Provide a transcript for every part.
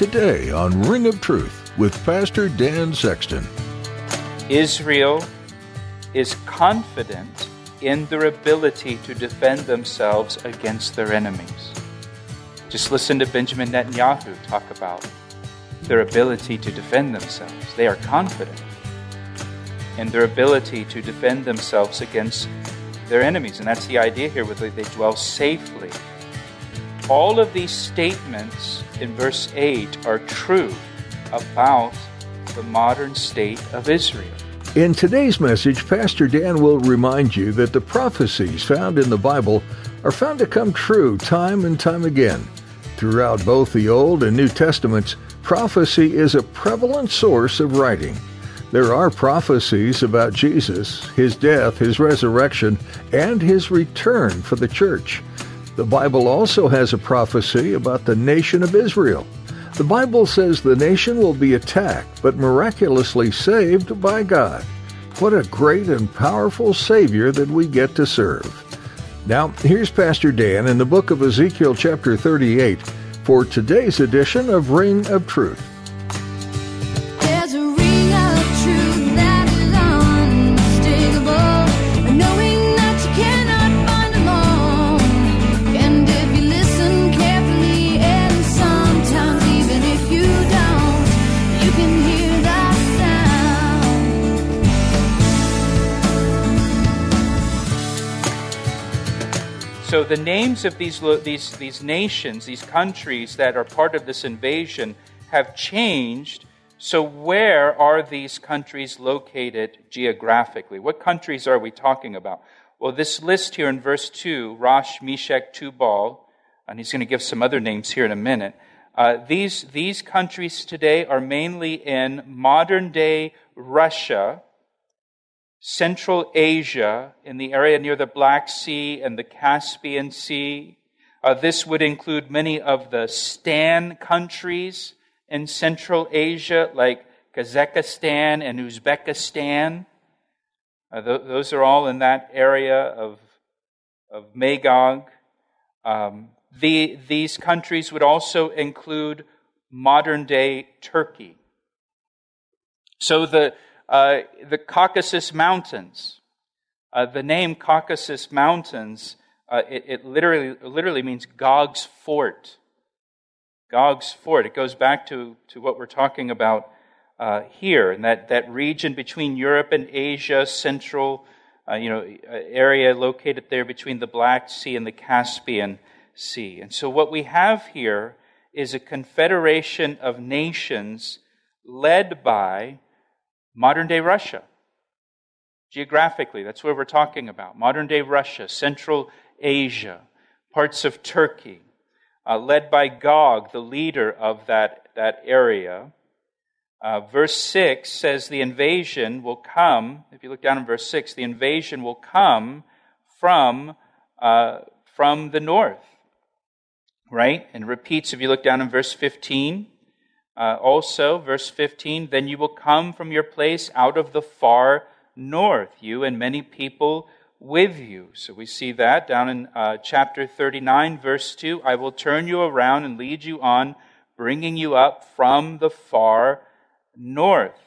Today on Ring of Truth with Pastor Dan Sexton. Israel is confident in their ability to defend themselves against their enemies. Just listen to Benjamin Netanyahu talk about their ability to defend themselves. They are confident in their ability to defend themselves against their enemies. And that's the idea here where they dwell safely. All of these statements in verse 8 are true about the modern state of Israel. In today's message, Pastor Dan will remind you that the prophecies found in the Bible are found to come true time and time again. Throughout both the Old and New Testaments, prophecy is a prevalent source of writing. There are prophecies about Jesus, his death, his resurrection, and his return for the church. The Bible also has a prophecy about the nation of Israel. The Bible says the nation will be attacked, but miraculously saved by God. What a great and powerful Savior that we get to serve. Now, here's Pastor Dan in the book of Ezekiel, chapter 38, for today's edition of Ring of Truth. So the names of these, these, these nations, these countries that are part of this invasion, have changed. So, where are these countries located geographically? What countries are we talking about? Well, this list here in verse 2, Rosh, Meshech, Tubal, and he's going to give some other names here in a minute. Uh, these, these countries today are mainly in modern day Russia, Central Asia, in the area near the Black Sea and the Caspian Sea. Uh, this would include many of the Stan countries in Central Asia, like Kazakhstan and Uzbekistan. Uh, th- those are all in that area of, of Magog. Um, the, these countries would also include modern day Turkey. So the, uh, the Caucasus Mountains. Uh, the name Caucasus Mountains, uh, it, it, literally, literally means Gog's fort. Gog's fort. It goes back to, to what we're talking about uh, here, and that, that region between Europe and Asia, central uh, you know, area located there between the Black Sea and the Caspian Sea. And so what we have here is a confederation of nations led by modern day Russia. Geographically, that's where we're talking about. Modern day Russia, Central Asia, parts of Turkey, uh, led by Gog, the leader of that, that area. Uh, verse 6 says the invasion will come, if you look down in verse 6, the invasion will come from, uh, from the north. Right? And repeats if you look down in verse 15. Uh, also, verse 15, then you will come from your place out of the far north, you and many people with you. So we see that down in uh, chapter 39, verse 2. I will turn you around and lead you on, bringing you up from the far north.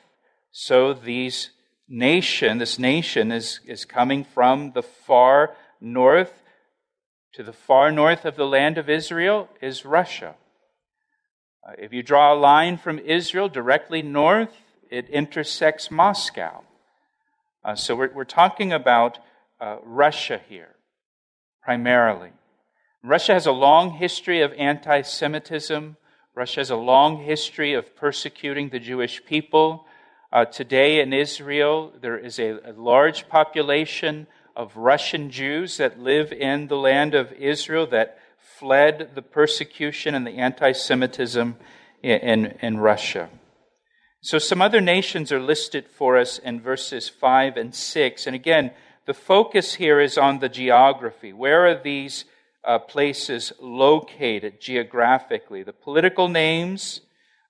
So these nation, this nation is, is coming from the far north. To the far north of the land of Israel is Russia. Uh, if you draw a line from Israel directly north, it intersects Moscow. Uh, so we're, we're, talking about uh, Russia here, primarily. Russia has a long history of anti Semitism. Russia has a long history of persecuting the Jewish people. Uh, today in Israel, there is a, a large population of Russian Jews that live in the land of Israel that fled the persecution and the anti Semitism in, in, in, Russia. So, some other nations are listed for us in verses 5 and 6. And again, the focus here is on the geography. Where are these uh, places located geographically? The political names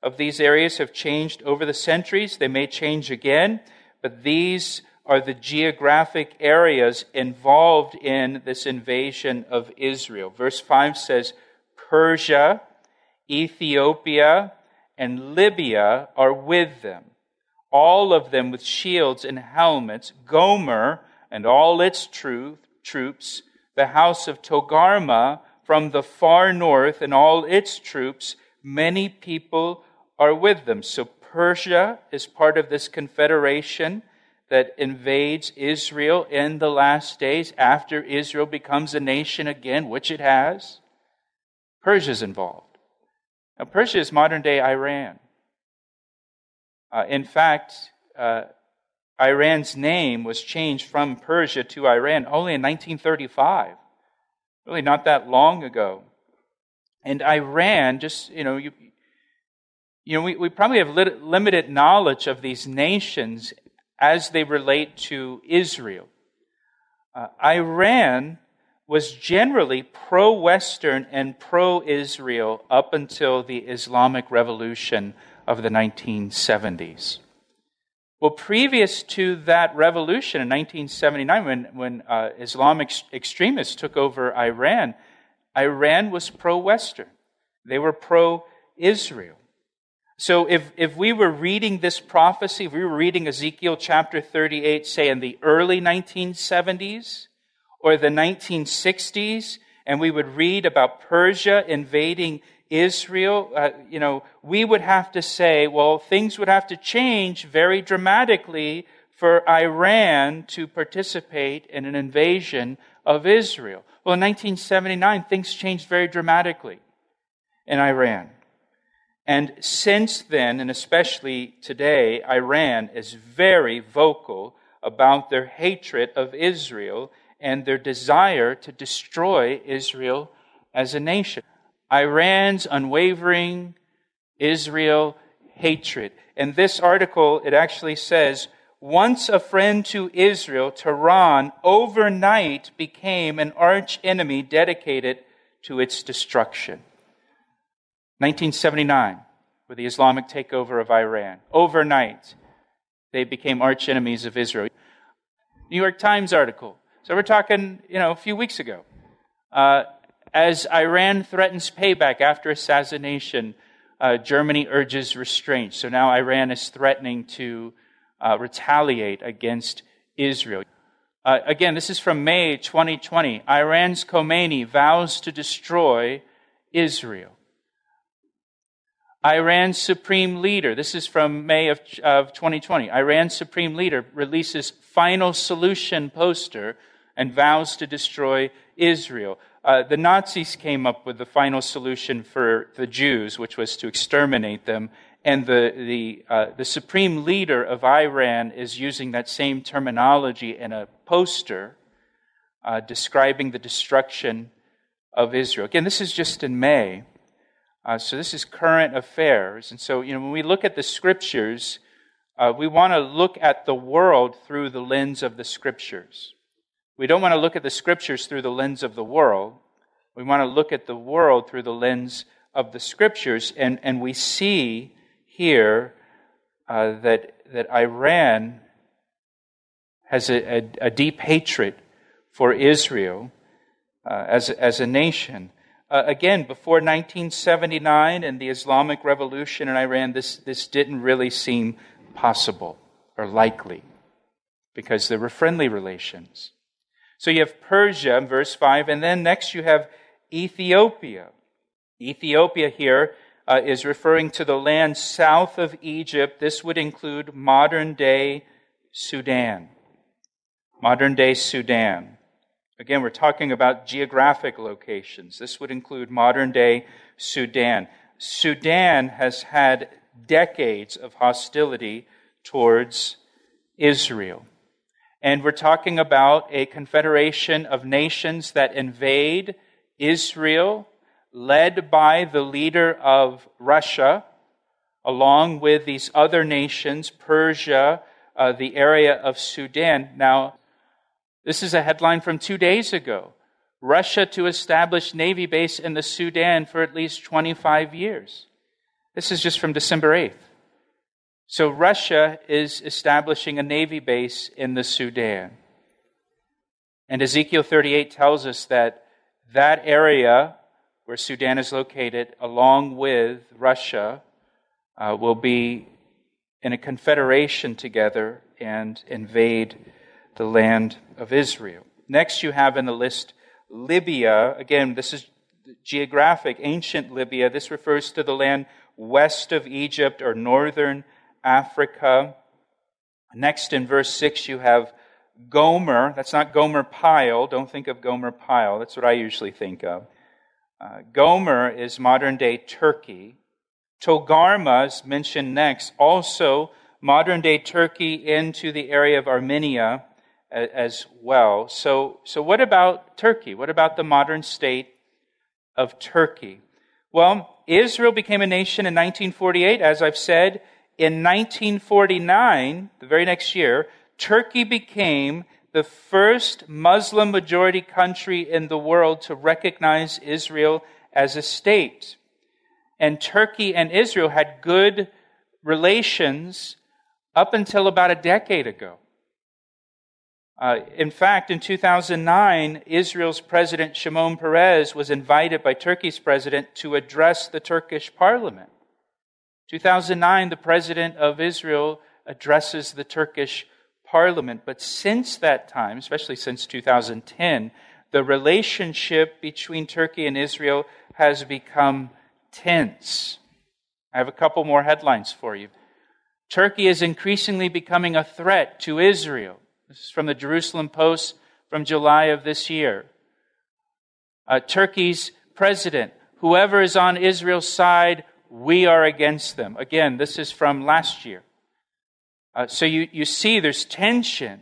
of these areas have changed over the centuries. They may change again, but these are the geographic areas involved in this invasion of Israel. Verse 5 says Persia, Ethiopia, and Libya are with them, all of them with shields and helmets. Gomer and all its troops, the house of Togarmah from the far north and all its troops, many people are with them. So Persia is part of this confederation that invades Israel in the last days after Israel becomes a nation again, which it has. Persia's involved. Now, Persia is modern day Iran. Uh, in fact, uh, Iran's name was changed from Persia to Iran only in 1935, really not that long ago. And Iran, just, you know, you, you know, we, we probably have limited knowledge of these nations as they relate to Israel. Uh, Iran was generally pro Western and pro Israel up until the Islamic Revolution of the 1970s. Well, previous to that revolution in 1979, when, when uh, Islamic extremists took over Iran, Iran was pro Western. They were pro Israel. So if, if we were reading this prophecy, if we were reading Ezekiel chapter 38, say in the early 1970s or the 1960s, and we would read about Persia invading Israel, uh, you know, we would have to say, well, things would have to change very dramatically for Iran to participate in an invasion of Israel. Well, in 1979, things changed very dramatically in Iran. And since then, and especially today, Iran is very vocal about their hatred of Israel and their desire to destroy Israel as a nation. Iran's unwavering Israel hatred. In this article, it actually says, once a friend to Israel, Tehran overnight became an arch enemy dedicated to its destruction. 1979, with the Islamic takeover of Iran. Overnight, they became arch enemies of Israel. New York Times article. So we're talking, you know, a few weeks ago. Uh, as Iran threatens payback after assassination, uh, Germany urges restraint. So now Iran is threatening to uh, retaliate against Israel. Uh, again, this is from May 2020. Iran's Khamenei vows to destroy Israel. Iran's supreme leader, this is from May of, of 2020. Iran's supreme leader releases final solution poster and vows to destroy Israel. Uh, the Nazis came up with the final solution for the Jews, which was to exterminate them. And the, the, uh, the supreme leader of Iran is using that same terminology in a poster uh, describing the destruction of Israel. Again, this is just in May. Uh, so this is current affairs. And so, you know, when we look at the scriptures, uh, we want to look at the world through the lens of the scriptures. We don't want to look at the scriptures through the lens of the world. We want to look at the world through the lens of the scriptures. And, and we see here uh, that, that Iran has a, a, a deep hatred for Israel uh, as, as a nation. Uh, again, before 1979 and the Islamic Revolution in Iran, this, this didn't really seem possible or likely because there were friendly relations. So you have Persia, verse 5, and then next you have Ethiopia. Ethiopia here uh, is referring to the land south of Egypt. This would include modern day Sudan. Modern day Sudan. Again, we're talking about geographic locations. This would include modern day Sudan. Sudan has had decades of hostility towards Israel. And we're talking about a confederation of nations that invade Israel led by the leader of Russia, along with these other nations, Persia, uh, the area of Sudan. Now, this is a headline from two days ago. Russia to establish Navy base in the Sudan for at least 25 years. This is just from December 8th. So Russia is establishing a Navy base in the Sudan. And Ezekiel 38 tells us that that area where Sudan is located, along with Russia, uh, will be in a confederation together and invade the land of Israel. Next, you have in the list Libya. Again, this is geographic, ancient Libya. This refers to the land west of Egypt or northern Africa. Next, in verse 6, you have Gomer. That's not Gomer Pyle. Don't think of Gomer Pyle. That's what I usually think of. Uh, Gomer is modern day Turkey. Togarmah is mentioned next, also modern day Turkey into the area of Armenia as well. So, so what about Turkey? What about the modern state of Turkey? Well, Israel became a nation in 1948, as I've said. In 1949, the very next year, Turkey became the first Muslim majority country in the world to recognize Israel as a state. And Turkey and Israel had good relations up until about a decade ago. Uh, in fact, in 2009, Israel's President Shimon Peres was invited by Turkey's president to address the Turkish parliament. 2009, the president of Israel addresses the Turkish parliament. But since that time, especially since 2010, the relationship between Turkey and Israel has become tense. I have a couple more headlines for you. Turkey is increasingly becoming a threat to Israel. This is from the Jerusalem Post from July of this year. Uh, Turkey's president, whoever is on Israel's side, we are against them. Again, this is from last year. Uh, so you, you see there's tension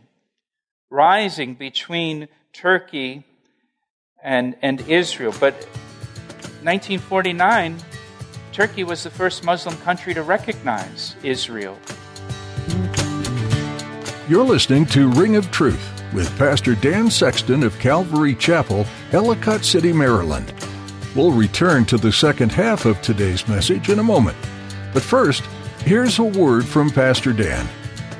rising between Turkey and, and Israel. But 1949, Turkey was the first Muslim country to recognize Israel. You're listening to Ring of Truth with Pastor Dan Sexton of Calvary Chapel, Ellicott City, Maryland. We'll return to the second half of today's message in a moment. But first, here's a word from Pastor Dan.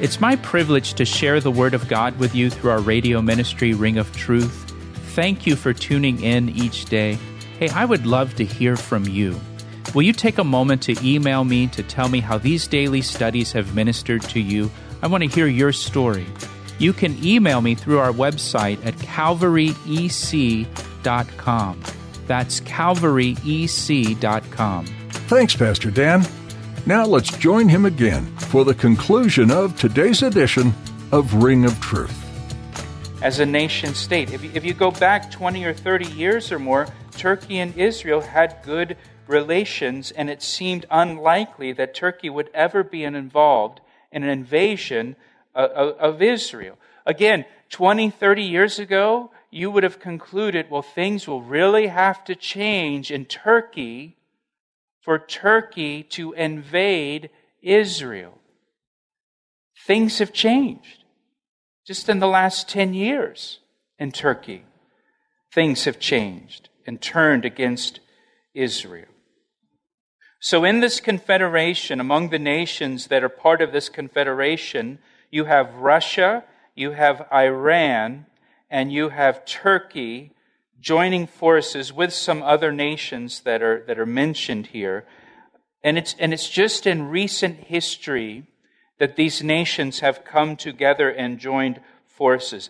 It's my privilege to share the Word of God with you through our radio ministry, Ring of Truth. Thank you for tuning in each day. Hey, I would love to hear from you. Will you take a moment to email me to tell me how these daily studies have ministered to you? I want to hear your story. You can email me through our website at calvaryec.com. That's calvaryec.com. Thanks, Pastor Dan. Now let's join him again for the conclusion of today's edition of Ring of Truth. As a nation state, if you, if you go back 20 or 30 years or more, Turkey and Israel had good relations, and it seemed unlikely that Turkey would ever be involved in an invasion of Israel. Again, 20, 30 years ago, you would have concluded, well, things will really have to change in Turkey for Turkey to invade Israel. Things have changed. Just in the last 10 years in Turkey, things have changed and turned against Israel. So, in this confederation, among the nations that are part of this confederation, you have Russia, you have Iran, and you have Turkey joining forces with some other nations that are, that are mentioned here. And it's, and it's just in recent history that these nations have come together and joined forces.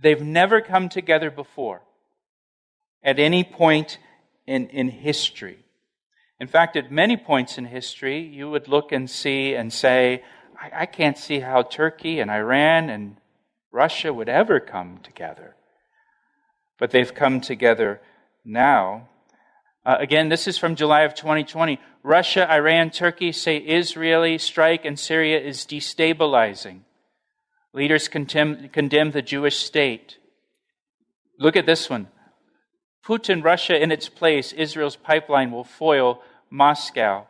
They've never come together before at any point in, in history. In fact, at many points in history, you would look and see and say, I, I can't see how Turkey and Iran and Russia would ever come together but they've come together now. Uh, again, this is from July of 2020. Russia, Iran, Turkey say Israeli strike in Syria is destabilizing. Leaders condemn, condemn the Jewish state. Look at this one. Putin Russia in its place, Israel's pipeline will foil Moscow.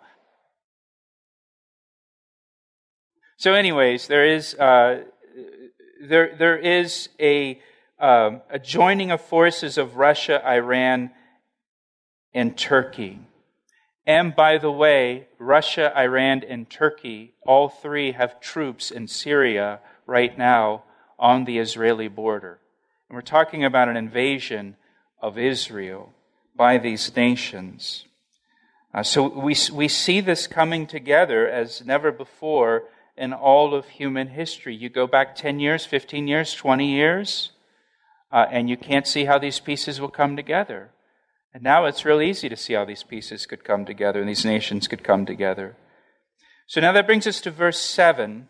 So, anyways, there is uh, there there is a um, a joining of forces of Russia, Iran, and Turkey. And by the way, Russia, Iran, and Turkey, all three have troops in Syria right now on the Israeli border. And we're talking about an invasion of Israel by these nations. Uh, so we, we see this coming together as never before in all of human history. You go back 10 years, 15 years, 20 years, uh, and you can't see how these pieces will come together. And now it's real easy to see how these pieces could come together and these nations could come together. So now that brings us to verse 7.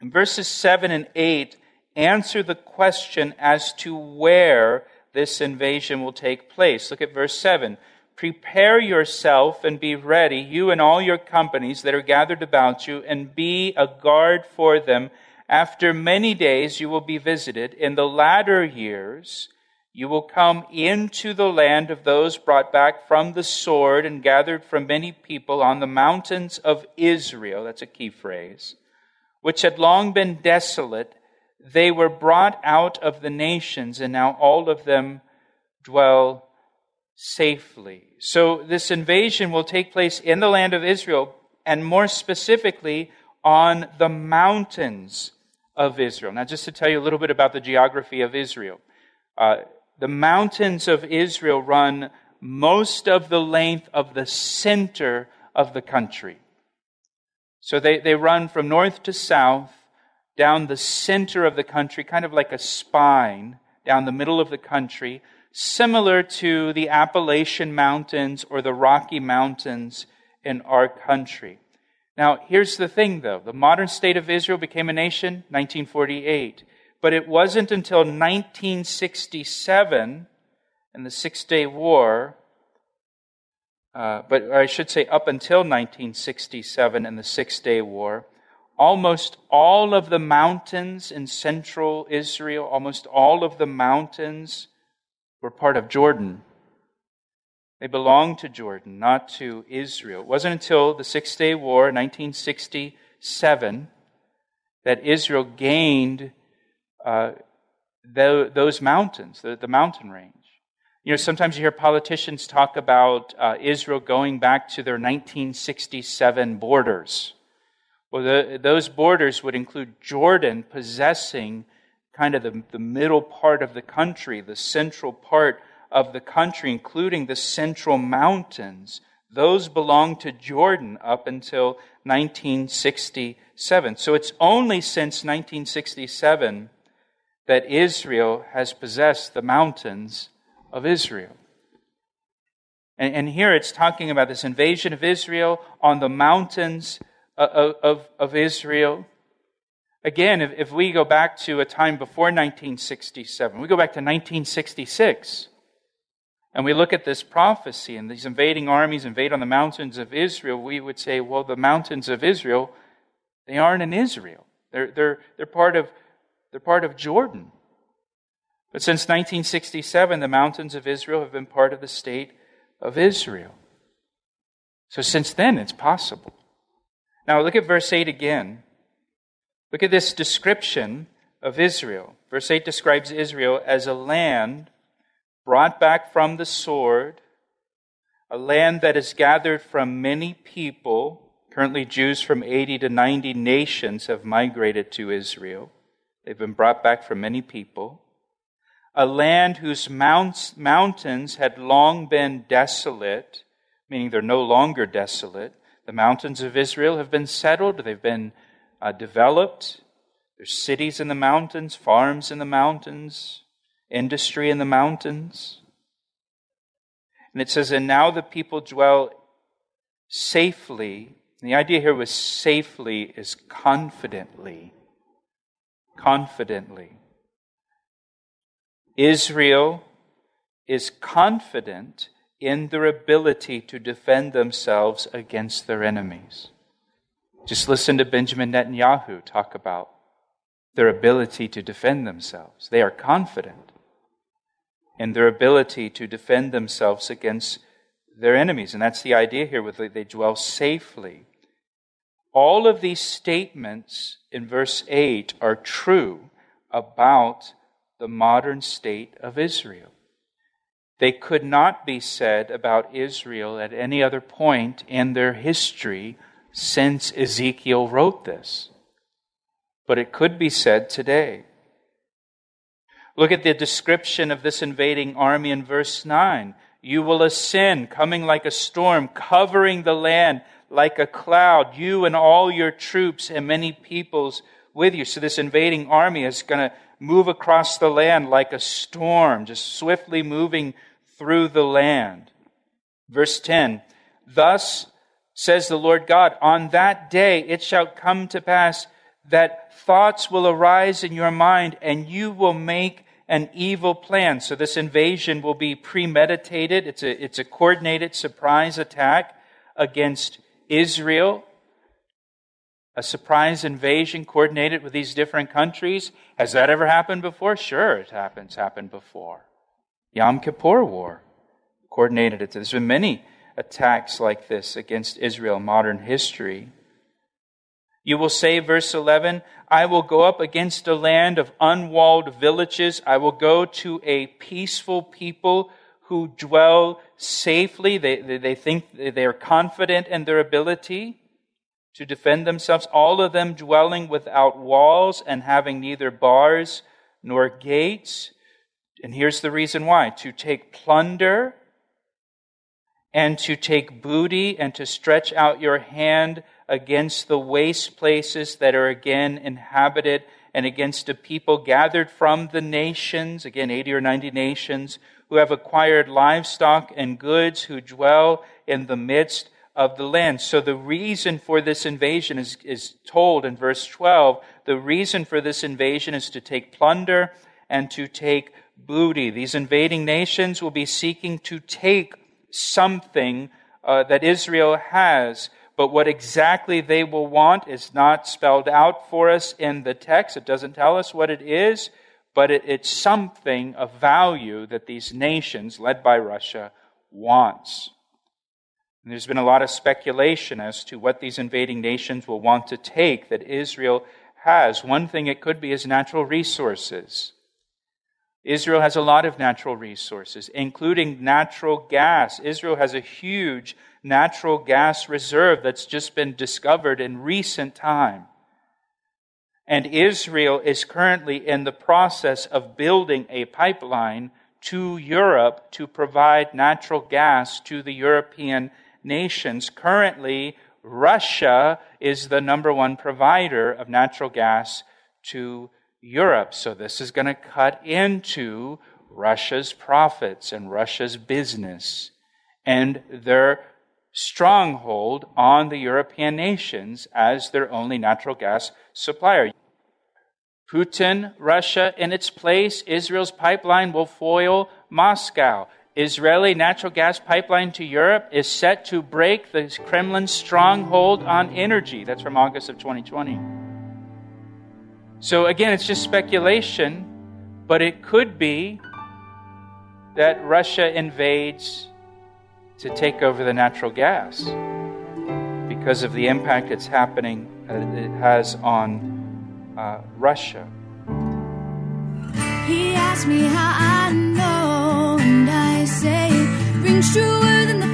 And verses 7 and 8 answer the question as to where this invasion will take place. Look at verse 7. Prepare yourself and be ready, you and all your companies that are gathered about you, and be a guard for them. After many days you will be visited. In the latter years, you will come into the land of those brought back from the sword and gathered from many people on the mountains of Israel. That's a key phrase. Which had long been desolate. They were brought out of the nations, and now all of them dwell safely. So this invasion will take place in the land of Israel, and more specifically on the mountains of Israel. Now, just to tell you a little bit about the geography of Israel. Uh, the mountains of Israel run most of the length of the center of the country. So they, they run from north to south down the center of the country, kind of like a spine down the middle of the country, similar to the Appalachian Mountains or the Rocky Mountains in our country. Now, here's the thing though the modern state of Israel became a nation 1948. But it wasn't until 1967 in the Six Day War, uh, but I should say up until 1967 in the Six Day War, almost all of the mountains in central Israel, almost all of the mountains were part of Jordan. They belonged to Jordan, not to Israel. It wasn't until the Six Day War, 1967, that Israel gained uh, the, those mountains, the, the, mountain range. You know, sometimes you hear politicians talk about uh, Israel going back to their 1967 borders. Well, the, those borders would include Jordan possessing kind of the, the middle part of the country, the central part of the country, including the central mountains. Those belonged to Jordan up until 1967. So it's only since 1967 that Israel has possessed the mountains of Israel. And, and here it's talking about this invasion of Israel on the mountains uh, of, of, of Israel. Again, if, if we go back to a time before 1967, we go back to 1966, and we look at this prophecy and these invading armies invade on the mountains of Israel, we would say, well, the mountains of Israel, they aren't in Israel. They're, they're, they're part of they're part of Jordan. But since 1967, the mountains of Israel have been part of the state of Israel. So since then, it's possible. Now look at verse 8 again. Look at this description of Israel. Verse 8 describes Israel as a land brought back from the sword, a land that is gathered from many people. Currently, Jews from 80 to 90 nations have migrated to Israel. They've been brought back from many people. A land whose mounts, mountains had long been desolate, meaning they're no longer desolate. The mountains of Israel have been settled, they've been uh, developed. There's cities in the mountains, farms in the mountains, industry in the mountains. And it says, And now the people dwell safely. And the idea here was safely is confidently confidently. Israel is confident in their ability to defend themselves against their enemies. Just listen to Benjamin Netanyahu talk about their ability to defend themselves. They are confident. in their ability to defend themselves against their enemies. And that's the idea here with they dwell safely. All of these statements in verse 8 are true about the modern state of Israel. They could not be said about Israel at any other point in their history since Ezekiel wrote this. But it could be said today. Look at the description of this invading army in verse 9. You will ascend, coming like a storm, covering the land like a cloud, you and all your troops and many peoples with you. So this invading army is going to move across the land like a storm, just swiftly moving through the land. Verse 10 Thus says the Lord God, on that day it shall come to pass that thoughts will arise in your mind and you will make an evil plan. So this invasion will be premeditated. It's a, it's a coordinated surprise attack against Israel. A surprise invasion coordinated with these different countries. Has that ever happened before? Sure, it happens, happened before. Yom Kippur War coordinated it. There's been many attacks like this against Israel modern history. You will say, verse 11, I will go up against a land of unwalled villages. I will go to a peaceful people who dwell safely. They, they, they think they are confident in their ability to defend themselves. All of them dwelling without walls and having neither bars nor gates. And here's the reason why to take plunder and to take booty and to stretch out your hand against the waste places that are again inhabited and against a people gathered from the nations, again, 80 or 90 nations, who have acquired livestock and goods, who dwell in the midst of the land. So the reason for this invasion is, is told in verse 12. The reason for this invasion is to take plunder and to take booty. These invading nations will be seeking to take something uh, that Israel has. But what exactly they will want is not spelled out for us in the text. It doesn't tell us what it is, but it, it's something of value that these nations, led by Russia, wants. And there's been a lot of speculation as to what these invading nations will want to take that Israel has. One thing it could be is natural resources. Israel has a lot of natural resources, including natural gas. Israel has a huge natural gas reserve that's just been discovered in recent time. And Israel is currently in the process of building a pipeline to Europe to provide natural gas to the European nations. Currently, Russia is the number one provider of natural gas to Europe. So this is going to cut into Russia's profits and Russia's business and their stronghold on the European nations as their only natural gas supplier. Putin, Russia in its place, Israel's pipeline will foil Moscow. Israeli natural gas pipeline to Europe is set to break the Kremlin's stronghold on energy. That's from August of 2020. So again, it's just speculation, but it could be that Russia invades to take over the natural gas because of the impact it's happening uh, it has on uh, Russia. He asked me how I know, and I say rings truer than the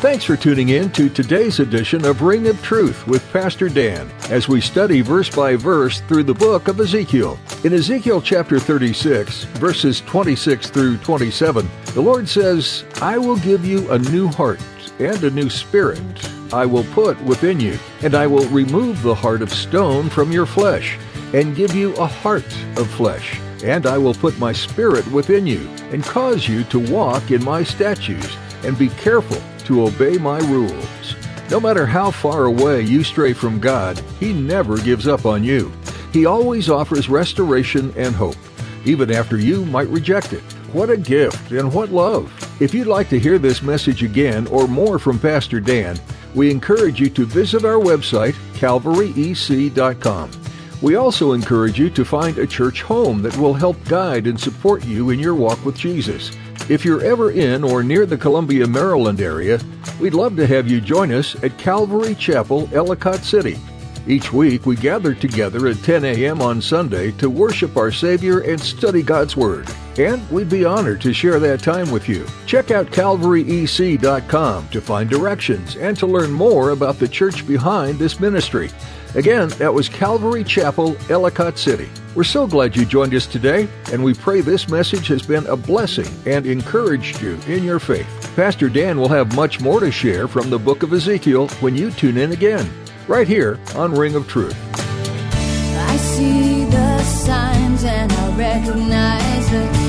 Thanks for tuning in to today's edition of Ring of Truth with Pastor Dan as we study verse by verse through the book of Ezekiel. In Ezekiel chapter 36, verses 26 through 27, the Lord says, I will give you a new heart and a new spirit I will put within you, and I will remove the heart of stone from your flesh and give you a heart of flesh. And I will put my spirit within you and cause you to walk in my statutes and be careful to obey my rules. No matter how far away you stray from God, He never gives up on you. He always offers restoration and hope, even after you might reject it. What a gift and what love! If you'd like to hear this message again or more from Pastor Dan, we encourage you to visit our website, calvaryec.com. We also encourage you to find a church home that will help guide and support you in your walk with Jesus. If you're ever in or near the Columbia, Maryland area, we'd love to have you join us at Calvary Chapel, Ellicott City. Each week, we gather together at 10 a.m. on Sunday to worship our Savior and study God's Word. And we'd be honored to share that time with you. Check out calvaryec.com to find directions and to learn more about the church behind this ministry. Again, that was Calvary Chapel, Ellicott City. We're so glad you joined us today, and we pray this message has been a blessing and encouraged you in your faith. Pastor Dan will have much more to share from the book of Ezekiel when you tune in again right here on Ring of Truth. I see the signs and I recognize the